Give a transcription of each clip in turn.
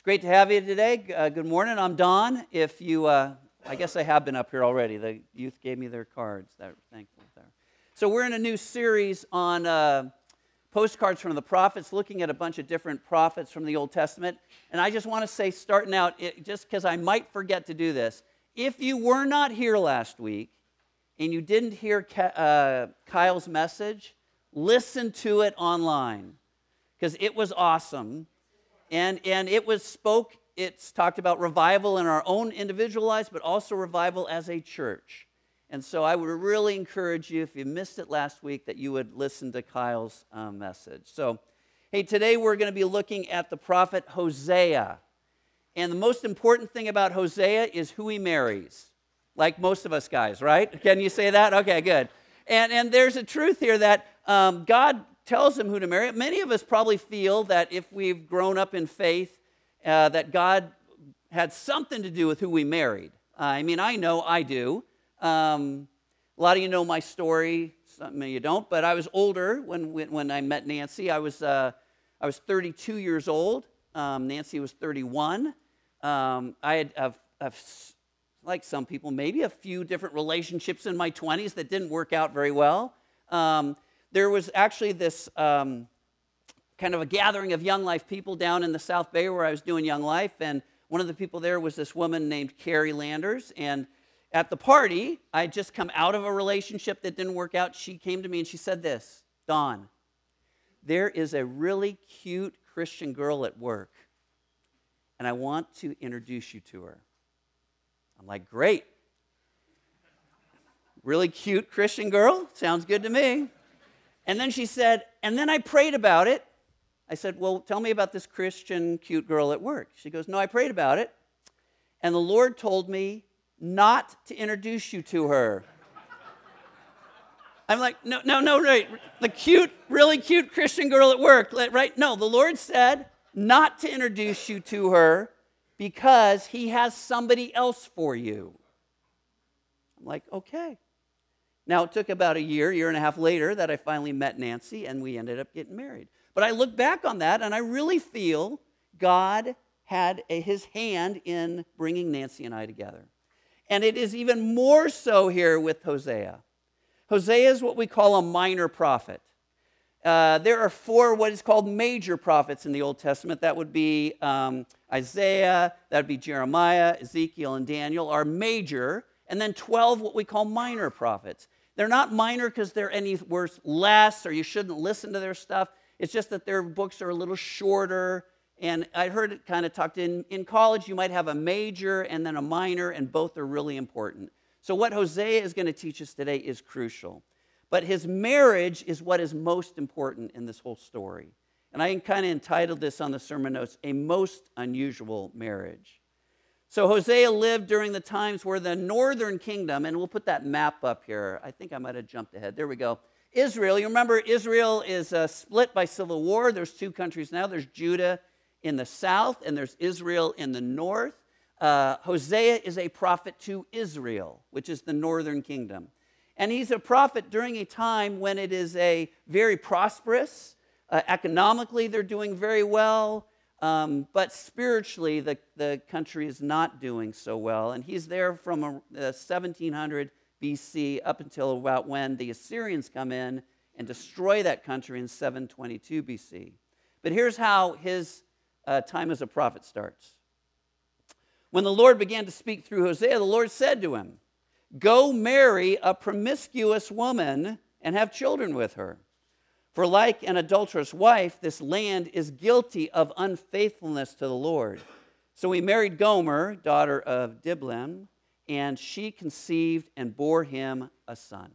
It's great to have you today. Uh, good morning. I'm Don. If you, uh, I guess I have been up here already. The youth gave me their cards. They're thankful there. So we're in a new series on uh, postcards from the prophets, looking at a bunch of different prophets from the Old Testament. And I just want to say, starting out, it, just because I might forget to do this, if you were not here last week and you didn't hear uh, Kyle's message, listen to it online because it was awesome and, and it was spoke, it's talked about revival in our own individual lives, but also revival as a church. And so I would really encourage you, if you missed it last week, that you would listen to Kyle's um, message. So, hey, today we're going to be looking at the prophet Hosea. And the most important thing about Hosea is who he marries, like most of us guys, right? Can you say that? Okay, good. And, and there's a truth here that um, God tells him who to marry. Many of us probably feel that if we've grown up in faith, uh, that God had something to do with who we married. Uh, I mean, I know I do. Um, a lot of you know my story. Some of you don't, but I was older when, when I met Nancy. I was, uh, I was 32 years old. Um, Nancy was 31. Um, I had, I've, I've, like some people, maybe a few different relationships in my 20s that didn't work out very well. Um, there was actually this um, kind of a gathering of Young Life people down in the South Bay where I was doing Young Life, and one of the people there was this woman named Carrie Landers, and at the party, I had just come out of a relationship that didn't work out. She came to me and she said this Don, there is a really cute Christian girl at work, and I want to introduce you to her. I'm like, great. Really cute Christian girl? Sounds good to me. And then she said, and then I prayed about it. I said, Well, tell me about this Christian cute girl at work. She goes, No, I prayed about it. And the Lord told me not to introduce you to her. I'm like, No, no, no, right. The cute, really cute Christian girl at work, right? No, the Lord said not to introduce you to her because He has somebody else for you. I'm like, Okay. Now, it took about a year, year and a half later, that I finally met Nancy and we ended up getting married. But I look back on that and I really feel God had a, his hand in bringing Nancy and I together. And it is even more so here with Hosea. Hosea is what we call a minor prophet. Uh, there are four what is called major prophets in the Old Testament. That would be um, Isaiah, that would be Jeremiah, Ezekiel, and Daniel are major. And then 12 what we call minor prophets. They're not minor because they're any worth less or you shouldn't listen to their stuff. It's just that their books are a little shorter. And I heard it kind of talked in. In college, you might have a major and then a minor, and both are really important. So, what Hosea is going to teach us today is crucial. But his marriage is what is most important in this whole story. And I kind of entitled this on the sermon notes, A Most Unusual Marriage. So Hosea lived during the times where the northern kingdom, and we'll put that map up here. I think I might have jumped ahead. There we go. Israel, you remember Israel is uh, split by civil war. There's two countries now there's Judah in the south, and there's Israel in the north. Uh, Hosea is a prophet to Israel, which is the northern kingdom. And he's a prophet during a time when it is a very prosperous. Uh, economically, they're doing very well. Um, but spiritually, the, the country is not doing so well. And he's there from a, uh, 1700 BC up until about when the Assyrians come in and destroy that country in 722 BC. But here's how his uh, time as a prophet starts. When the Lord began to speak through Hosea, the Lord said to him, Go marry a promiscuous woman and have children with her. For like an adulterous wife, this land is guilty of unfaithfulness to the Lord. So he married Gomer, daughter of Diblaim, and she conceived and bore him a son.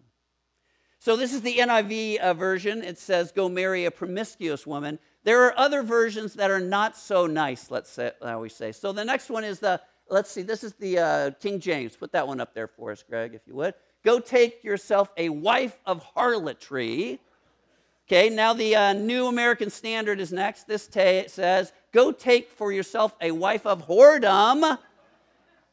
So this is the NIV uh, version. It says, Go marry a promiscuous woman. There are other versions that are not so nice, let's say, how we say. So the next one is the, let's see, this is the uh, King James. Put that one up there for us, Greg, if you would. Go take yourself a wife of harlotry Okay, now the uh, New American Standard is next. This says, Go take for yourself a wife of whoredom.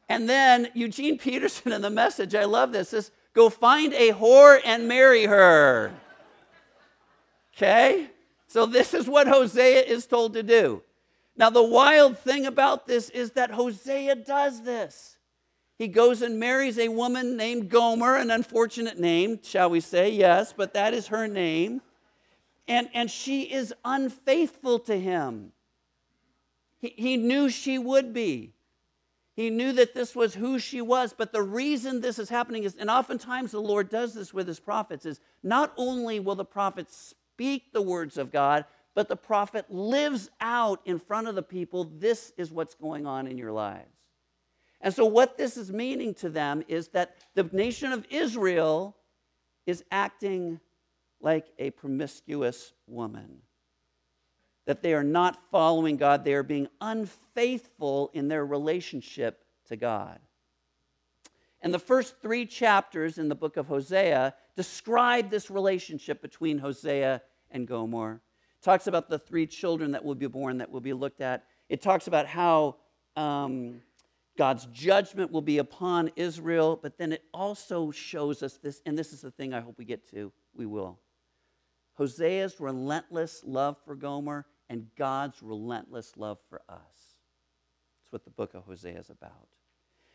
And then Eugene Peterson in the message, I love this, says, Go find a whore and marry her. Okay? So this is what Hosea is told to do. Now, the wild thing about this is that Hosea does this. He goes and marries a woman named Gomer, an unfortunate name, shall we say, yes, but that is her name. And, and she is unfaithful to him. He, he knew she would be. He knew that this was who she was. But the reason this is happening is, and oftentimes the Lord does this with his prophets, is not only will the prophet speak the words of God, but the prophet lives out in front of the people this is what's going on in your lives. And so, what this is meaning to them is that the nation of Israel is acting like a promiscuous woman. That they are not following God, they are being unfaithful in their relationship to God. And the first three chapters in the book of Hosea describe this relationship between Hosea and Gomer. It talks about the three children that will be born that will be looked at. It talks about how um, God's judgment will be upon Israel, but then it also shows us this, and this is the thing I hope we get to. We will. Hosea's relentless love for Gomer and God's relentless love for us. That's what the book of Hosea is about.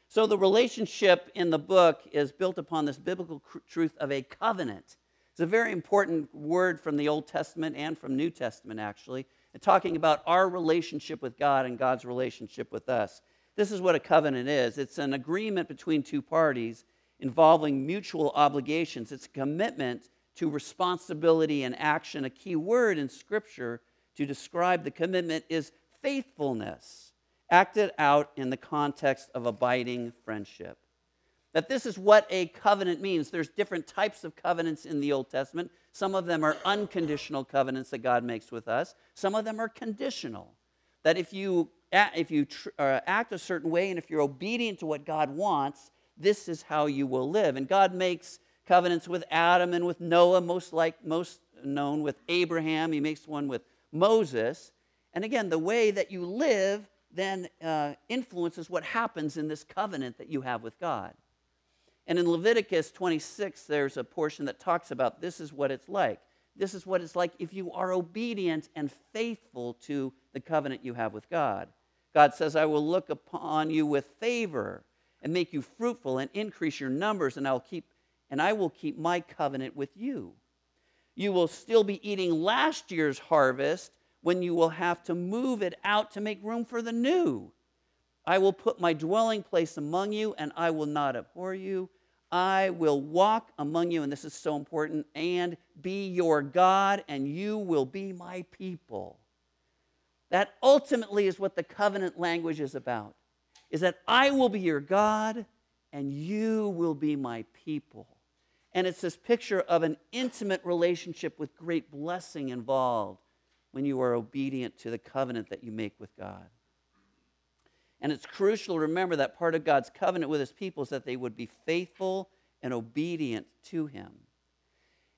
So the relationship in the book is built upon this biblical truth of a covenant. It's a very important word from the Old Testament and from New Testament, actually, and talking about our relationship with God and God's relationship with us. This is what a covenant is it's an agreement between two parties involving mutual obligations, it's a commitment to responsibility and action. A key word in Scripture to describe the commitment is faithfulness, acted out in the context of abiding friendship. That this is what a covenant means. There's different types of covenants in the Old Testament. Some of them are unconditional covenants that God makes with us, some of them are conditional. That if you, if you tr- uh, act a certain way and if you're obedient to what God wants, this is how you will live. And God makes covenants with Adam and with Noah, most like most known with Abraham. He makes one with Moses. And again, the way that you live then uh, influences what happens in this covenant that you have with God. And in Leviticus 26, there's a portion that talks about this is what it's like. This is what it's like if you are obedient and faithful to the covenant you have with God. God says, I will look upon you with favor and make you fruitful and increase your numbers, and I will keep and I will keep my covenant with you. You will still be eating last year's harvest when you will have to move it out to make room for the new. I will put my dwelling place among you, and I will not abhor you. I will walk among you, and this is so important, and be your God, and you will be my people. That ultimately is what the covenant language is about. Is that I will be your God and you will be my people. And it's this picture of an intimate relationship with great blessing involved when you are obedient to the covenant that you make with God. And it's crucial to remember that part of God's covenant with his people is that they would be faithful and obedient to him.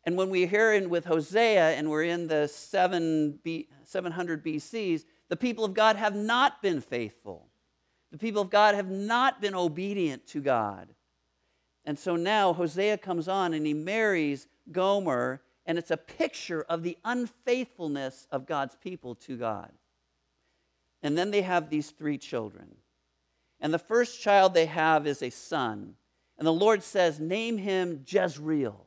And when we hear in with Hosea and we're in the 7 B, 700 BCs, the people of God have not been faithful. The people of God have not been obedient to God. And so now Hosea comes on and he marries Gomer, and it's a picture of the unfaithfulness of God's people to God. And then they have these three children. And the first child they have is a son. And the Lord says, Name him Jezreel.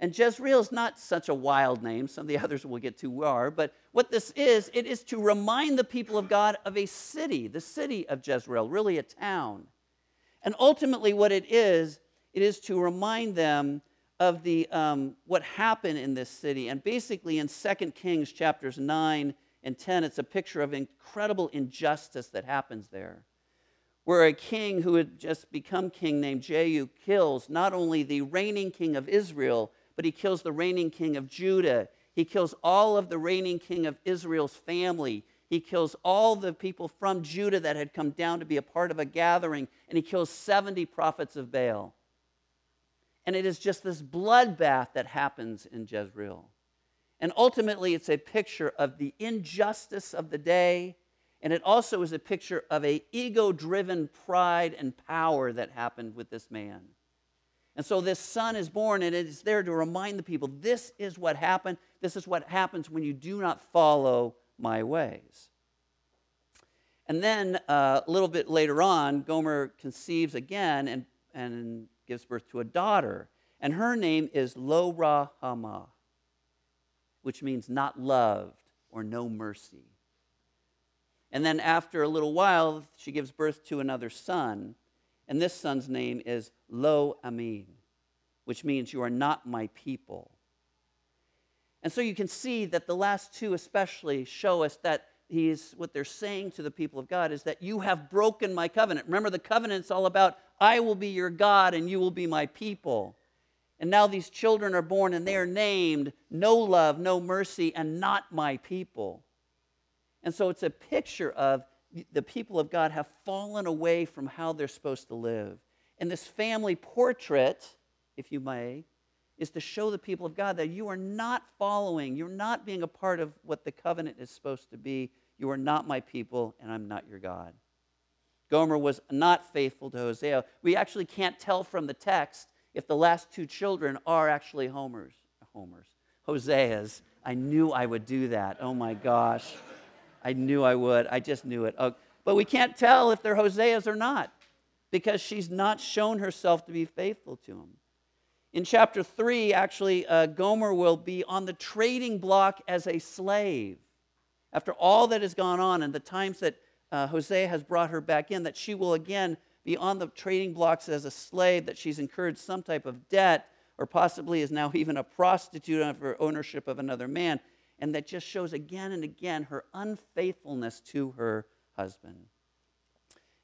And Jezreel is not such a wild name. Some of the others we'll get to are. But what this is, it is to remind the people of God of a city, the city of Jezreel, really a town. And ultimately, what it is, it is to remind them of the, um, what happened in this city. And basically, in 2 Kings chapters 9 and 10, it's a picture of incredible injustice that happens there. Where a king who had just become king named Jehu kills not only the reigning king of Israel, but he kills the reigning king of Judah. He kills all of the reigning king of Israel's family. He kills all the people from Judah that had come down to be a part of a gathering, and he kills 70 prophets of Baal. And it is just this bloodbath that happens in Jezreel. And ultimately, it's a picture of the injustice of the day, and it also is a picture of a ego-driven pride and power that happened with this man. And so this son is born, and it is there to remind the people this is what happened. This is what happens when you do not follow my ways. And then uh, a little bit later on, Gomer conceives again and, and gives birth to a daughter. And her name is Lo Rahama, which means not loved or no mercy. And then after a little while, she gives birth to another son. And this son's name is Lo Amin, which means you are not my people. And so you can see that the last two especially show us that he's what they're saying to the people of God is that you have broken my covenant. Remember, the covenant's all about I will be your God and you will be my people. And now these children are born and they are named no love, no mercy, and not my people. And so it's a picture of the people of God have fallen away from how they're supposed to live. And this family portrait, if you may, is to show the people of God that you are not following, you're not being a part of what the covenant is supposed to be. You are not my people, and I'm not your God. Gomer was not faithful to Hosea. We actually can't tell from the text if the last two children are actually Homer's. Homer's. Hosea's. I knew I would do that. Oh my gosh. I knew I would. I just knew it. Oh, but we can't tell if they're Hosea's or not because she's not shown herself to be faithful to him. In chapter 3, actually, uh, Gomer will be on the trading block as a slave. After all that has gone on and the times that uh, Hosea has brought her back in, that she will again be on the trading blocks as a slave, that she's incurred some type of debt, or possibly is now even a prostitute under ownership of another man, and that just shows again and again her unfaithfulness to her husband.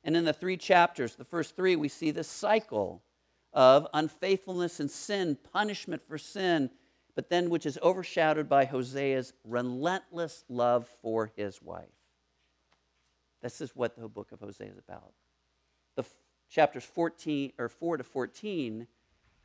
And in the three chapters, the first three, we see this cycle of unfaithfulness and sin, punishment for sin, but then which is overshadowed by Hosea's relentless love for his wife. This is what the book of Hosea is about. The f- chapters 14 or 4 to 14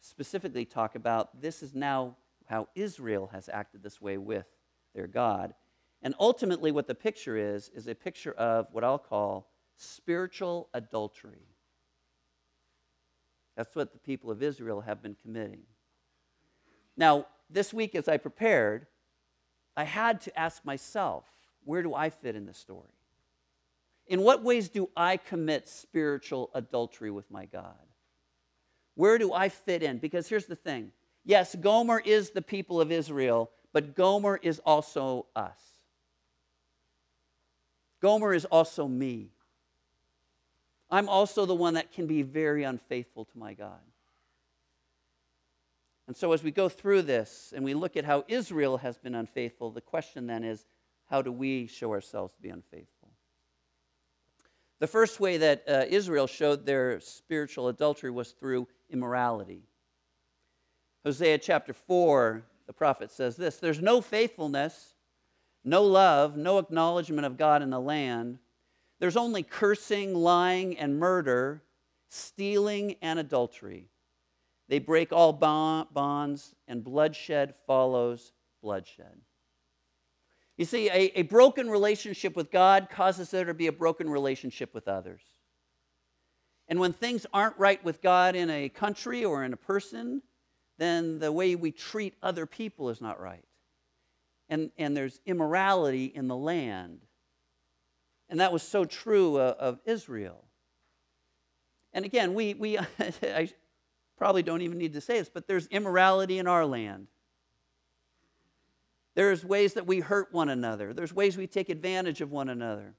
specifically talk about this is now how Israel has acted this way with their God. And ultimately, what the picture is, is a picture of what I'll call spiritual adultery. That's what the people of Israel have been committing. Now, this week as I prepared, I had to ask myself, where do I fit in the story? In what ways do I commit spiritual adultery with my God? Where do I fit in? Because here's the thing yes, Gomer is the people of Israel, but Gomer is also us. Gomer is also me. I'm also the one that can be very unfaithful to my God. And so, as we go through this and we look at how Israel has been unfaithful, the question then is how do we show ourselves to be unfaithful? The first way that uh, Israel showed their spiritual adultery was through immorality. Hosea chapter 4, the prophet says this There's no faithfulness, no love, no acknowledgement of God in the land there's only cursing, lying, and murder, stealing, and adultery. They break all bonds, and bloodshed follows bloodshed. You see, a, a broken relationship with God causes there to be a broken relationship with others. And when things aren't right with God in a country or in a person, then the way we treat other people is not right. And, and there's immorality in the land. And that was so true uh, of Israel. And again, we, we I probably don't even need to say this, but there's immorality in our land. There's ways that we hurt one another. There's ways we take advantage of one another.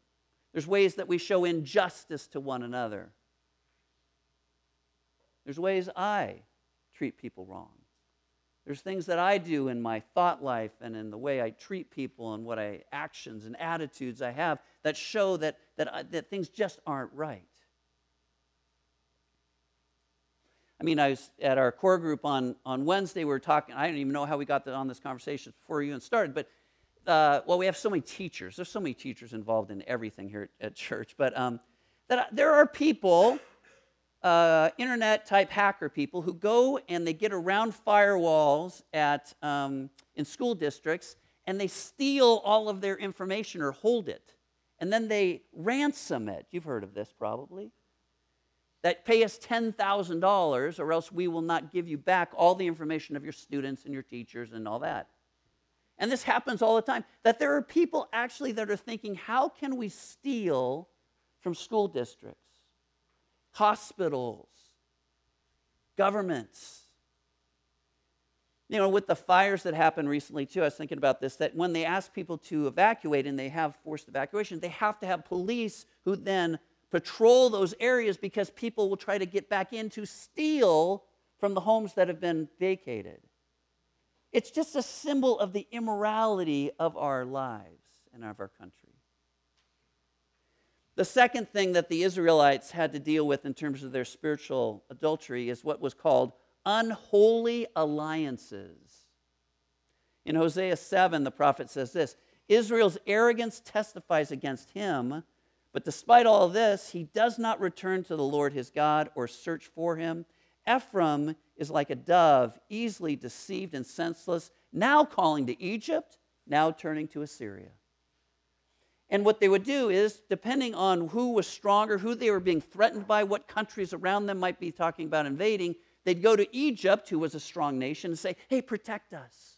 There's ways that we show injustice to one another. There's ways I treat people wrong. There's things that I do in my thought life and in the way I treat people and what I actions and attitudes I have that show that, that, I, that things just aren't right. I mean, I was at our core group on, on Wednesday. We were talking, I don't even know how we got on this conversation before you even started, but uh, well, we have so many teachers. There's so many teachers involved in everything here at, at church, but um, that there are people uh, internet type hacker people who go and they get around firewalls at, um, in school districts and they steal all of their information or hold it. And then they ransom it. You've heard of this probably. That pay us $10,000 or else we will not give you back all the information of your students and your teachers and all that. And this happens all the time. That there are people actually that are thinking, how can we steal from school districts, hospitals, governments. You know, with the fires that happened recently, too, I was thinking about this that when they ask people to evacuate and they have forced evacuation, they have to have police who then patrol those areas because people will try to get back in to steal from the homes that have been vacated. It's just a symbol of the immorality of our lives and of our country. The second thing that the Israelites had to deal with in terms of their spiritual adultery is what was called unholy alliances. In Hosea 7, the prophet says this Israel's arrogance testifies against him, but despite all this, he does not return to the Lord his God or search for him. Ephraim is like a dove, easily deceived and senseless, now calling to Egypt, now turning to Assyria. And what they would do is, depending on who was stronger, who they were being threatened by, what countries around them might be talking about invading, they'd go to Egypt, who was a strong nation, and say, Hey, protect us.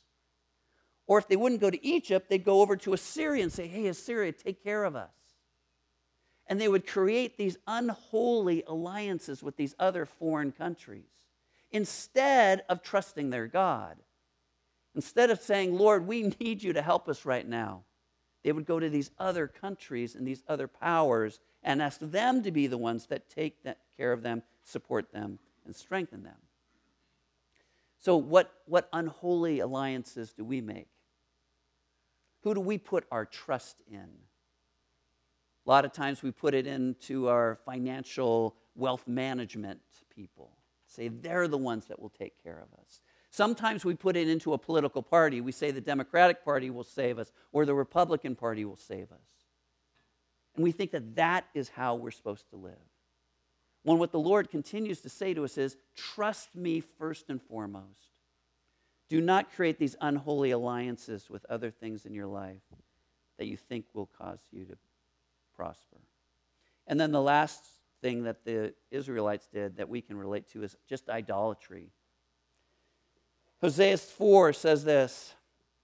Or if they wouldn't go to Egypt, they'd go over to Assyria and say, Hey, Assyria, take care of us. And they would create these unholy alliances with these other foreign countries instead of trusting their God. Instead of saying, Lord, we need you to help us right now, they would go to these other countries and these other powers and ask them to be the ones that take care of them, support them, and strengthen them. So, what, what unholy alliances do we make? Who do we put our trust in? A lot of times we put it into our financial wealth management people. Say they're the ones that will take care of us. Sometimes we put it into a political party. We say the Democratic Party will save us or the Republican Party will save us. And we think that that is how we're supposed to live. When what the Lord continues to say to us is, trust me first and foremost. Do not create these unholy alliances with other things in your life that you think will cause you to prosper. And then the last thing that the Israelites did that we can relate to is just idolatry. Hosea 4 says this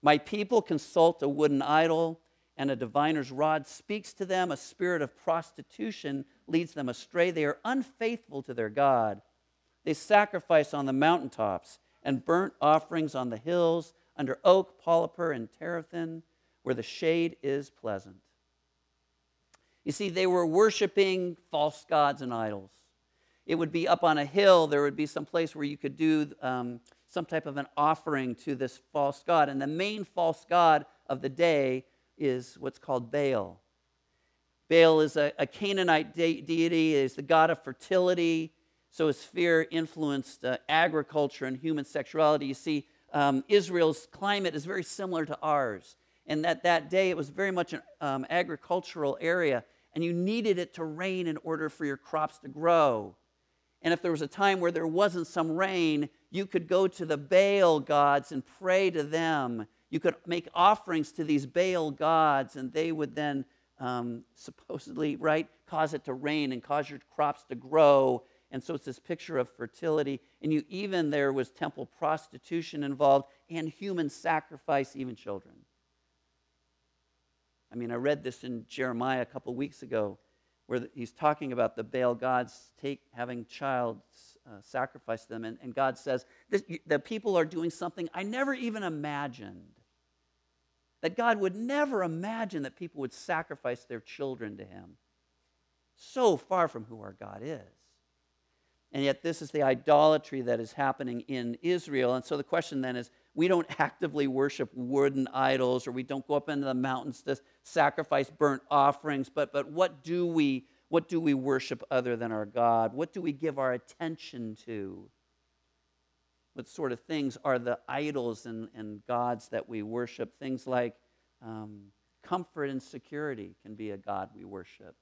My people consult a wooden idol, and a diviner's rod speaks to them. A spirit of prostitution leads them astray. They are unfaithful to their God. They sacrifice on the mountaintops and burnt offerings on the hills under oak, poplar, and terebinth, where the shade is pleasant. You see, they were worshiping false gods and idols. It would be up on a hill, there would be some place where you could do um, some type of an offering to this false god. And the main false god of the day is what's called Baal. Baal is a, a Canaanite de- deity, is the god of fertility. So his fear influenced uh, agriculture and human sexuality. You see, um, Israel's climate is very similar to ours. And that that day it was very much an um, agricultural area, and you needed it to rain in order for your crops to grow. And if there was a time where there wasn't some rain, you could go to the Baal gods and pray to them. You could make offerings to these Baal gods, and they would then um, supposedly, right, cause it to rain and cause your crops to grow. And so it's this picture of fertility. And you even there was temple prostitution involved and human sacrifice, even children. I mean, I read this in Jeremiah a couple weeks ago where he's talking about the Baal gods take, having child uh, sacrifice them. And, and God says, the people are doing something I never even imagined. That God would never imagine that people would sacrifice their children to him. So far from who our God is. And yet, this is the idolatry that is happening in Israel. And so the question then is we don't actively worship wooden idols or we don't go up into the mountains to sacrifice burnt offerings, but, but what do we what do we worship other than our God? What do we give our attention to? What sort of things are the idols and, and gods that we worship? Things like um, comfort and security can be a God we worship.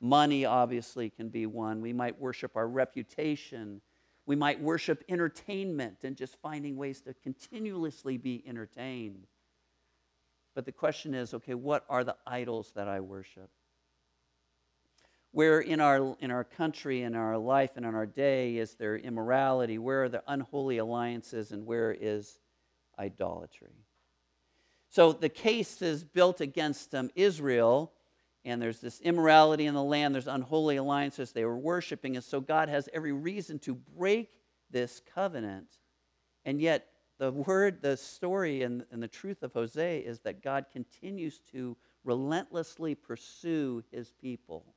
Money, obviously, can be one. We might worship our reputation we might worship entertainment and just finding ways to continuously be entertained. But the question is okay, what are the idols that I worship? Where in our, in our country, in our life, and in our day is there immorality? Where are the unholy alliances, and where is idolatry? So the case is built against um, Israel, and there's this immorality in the land, there's unholy alliances they were worshiping, and so God has every reason to break this covenant. And yet, the word, the story, and, and the truth of Hosea is that God continues to relentlessly pursue his people.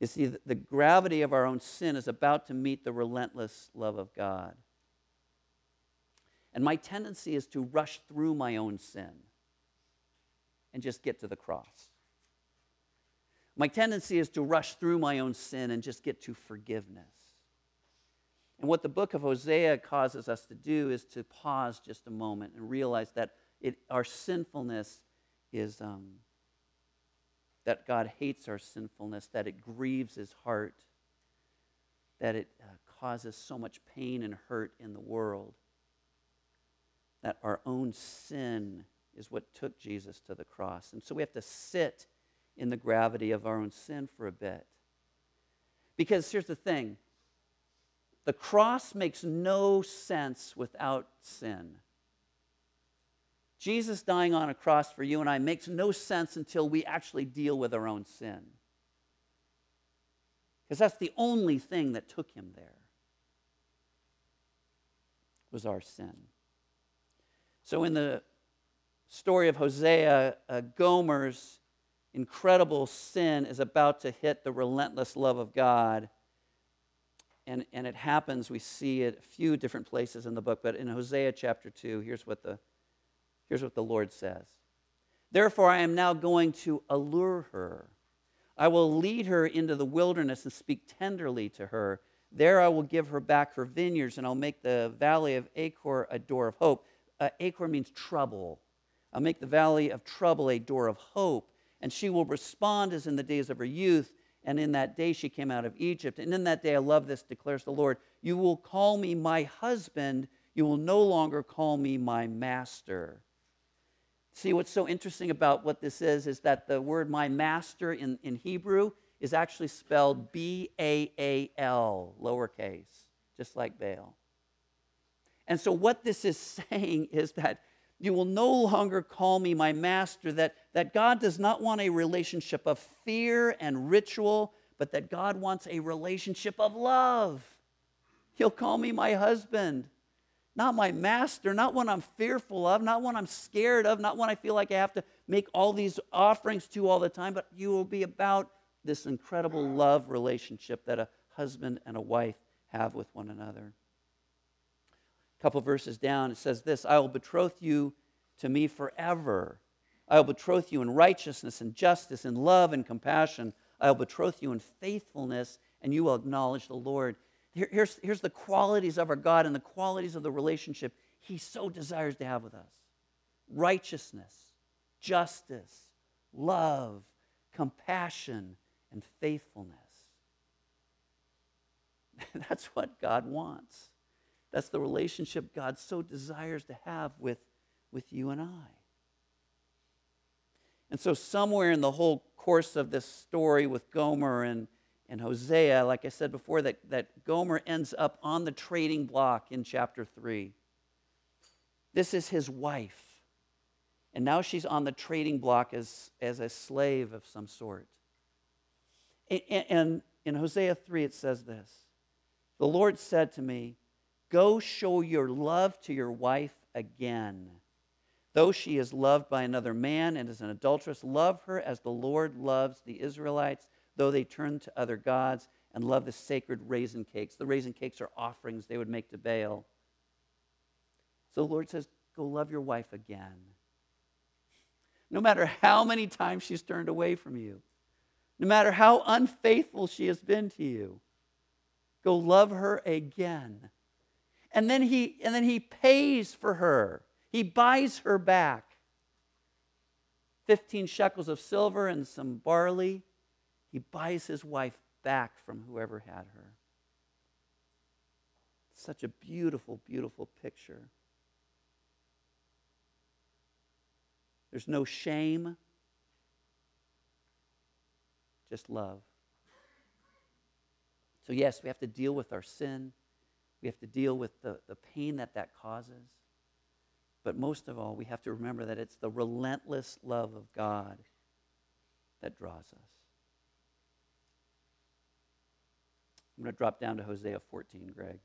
You see, the, gravity of our own sin is about to meet the relentless love of God. And my tendency is to rush through my own sin and just get to the cross. My tendency is to rush through my own sin and just get to forgiveness. And what the book of Hosea causes us to do is to pause just a moment and realize that it, our sinfulness is um, that God hates our sinfulness, that it grieves his heart, that it uh, causes so much pain and hurt in the world, that our own sin is what took Jesus to the cross. And so we have to sit in the gravity of our own sin for a bit. Because here's the thing the cross makes no sense without sin. Jesus dying on a cross for you and I makes no sense until we actually deal with our own sin. Because that's the only thing that took him there was our sin. So in the story of Hosea, uh, Gomer's incredible sin is about to hit the relentless love of God. And, and it happens, we see it a few different places in the book, but in Hosea chapter 2, here's what the, here's what the Lord says Therefore, I am now going to allure her. I will lead her into the wilderness and speak tenderly to her. There I will give her back her vineyards, and I'll make the valley of Achor a door of hope. Uh, Achor means trouble. I'll make the valley of trouble a door of hope, and she will respond as in the days of her youth. And in that day she came out of Egypt. And in that day, I love this, declares the Lord, you will call me my husband. You will no longer call me my master. See, what's so interesting about what this is is that the word my master in, in Hebrew is actually spelled B A A L, lowercase, just like Baal. And so, what this is saying is that you will no longer call me my master, that, that God does not want a relationship of fear and ritual, but that God wants a relationship of love. He'll call me my husband, not my master, not one I'm fearful of, not one I'm scared of, not one I feel like I have to make all these offerings to all the time, but you will be about this incredible love relationship that a husband and a wife have with one another. A couple verses down, it says this I will betroth you to me forever. I will betroth you in righteousness and justice, in love and compassion. I will betroth you in faithfulness, and you will acknowledge the Lord. Here, here's, here's the qualities of our God and the qualities of the relationship He so desires to have with us righteousness, justice, love, compassion, and faithfulness. That's what God wants. That's the relationship God so desires to have with, with you and I. And so, somewhere in the whole course of this story with Gomer and, and Hosea, like I said before, that, that Gomer ends up on the trading block in chapter 3. This is his wife. And now she's on the trading block as, as a slave of some sort. And, and in Hosea 3, it says this The Lord said to me, Go show your love to your wife again. Though she is loved by another man and is an adulteress, love her as the Lord loves the Israelites, though they turn to other gods and love the sacred raisin cakes. The raisin cakes are offerings they would make to Baal. So the Lord says, Go love your wife again. No matter how many times she's turned away from you, no matter how unfaithful she has been to you, go love her again and then he and then he pays for her. He buys her back. 15 shekels of silver and some barley. He buys his wife back from whoever had her. Such a beautiful, beautiful picture. There's no shame, just love. So, yes, we have to deal with our sin. We have to deal with the, the pain that that causes. But most of all, we have to remember that it's the relentless love of God that draws us. I'm going to drop down to Hosea 14, Greg.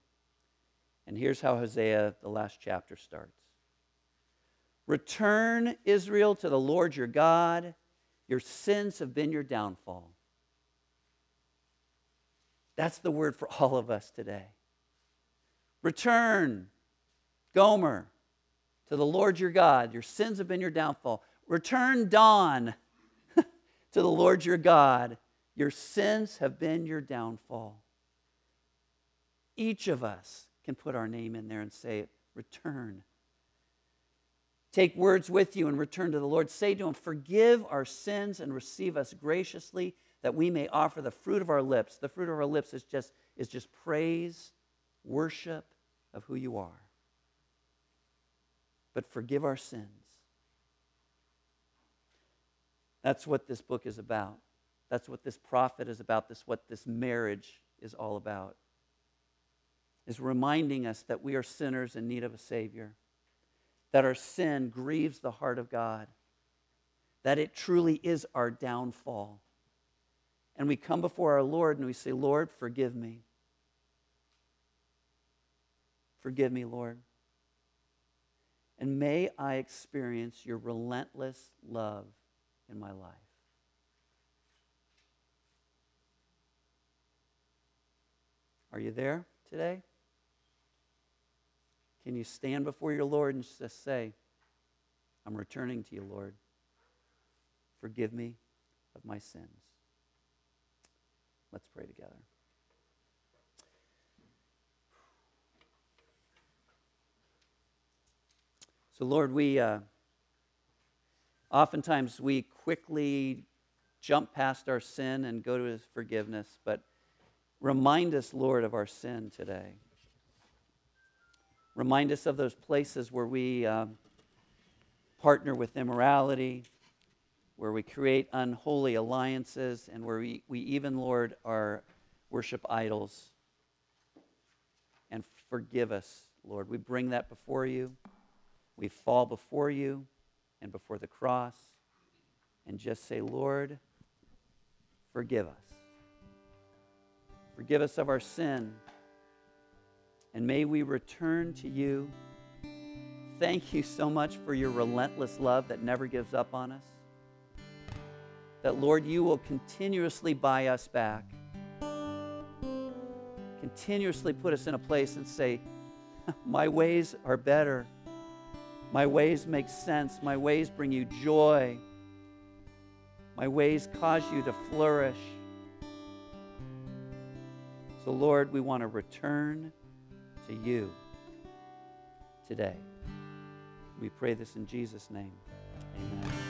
And here's how Hosea, the last chapter, starts Return, Israel, to the Lord your God. Your sins have been your downfall. That's the word for all of us today. Return, Gomer, to the Lord your God. Your sins have been your downfall. Return, Don, to the Lord your God. Your sins have been your downfall. Each of us can put our name in there and say, Return. Take words with you and return to the Lord. Say to him, Forgive our sins and receive us graciously, that we may offer the fruit of our lips. The fruit of our lips is just, is just praise, worship of who you are. But forgive our sins. That's what this book is about. That's what this prophet is about. This what this marriage is all about is reminding us that we are sinners in need of a Savior, that our sin grieves the heart of God, that it truly is our downfall. And we come before our Lord and we say, Lord, forgive me. Forgive me, Lord. And may I experience your relentless love in my life. Are you there today? Can you stand before your Lord and just say, I'm returning to you, Lord. Forgive me of my sins. Let's pray together. So, Lord, we uh, oftentimes we quickly jump past our sin and go to His forgiveness, but remind us, Lord, of our sin today. Remind us of those places where we um, partner with immorality, where we create unholy alliances, and where we, we even, Lord, are worship idols. And forgive us, Lord. We bring that before you. We fall before you and before the cross and just say, Lord, forgive us. Forgive us of our sin. And may we return to you. Thank you so much for your relentless love that never gives up on us. That, Lord, you will continuously buy us back, continuously put us in a place and say, My ways are better. My ways make sense. My ways bring you joy. My ways cause you to flourish. So, Lord, we want to return to you today. We pray this in Jesus' name. Amen.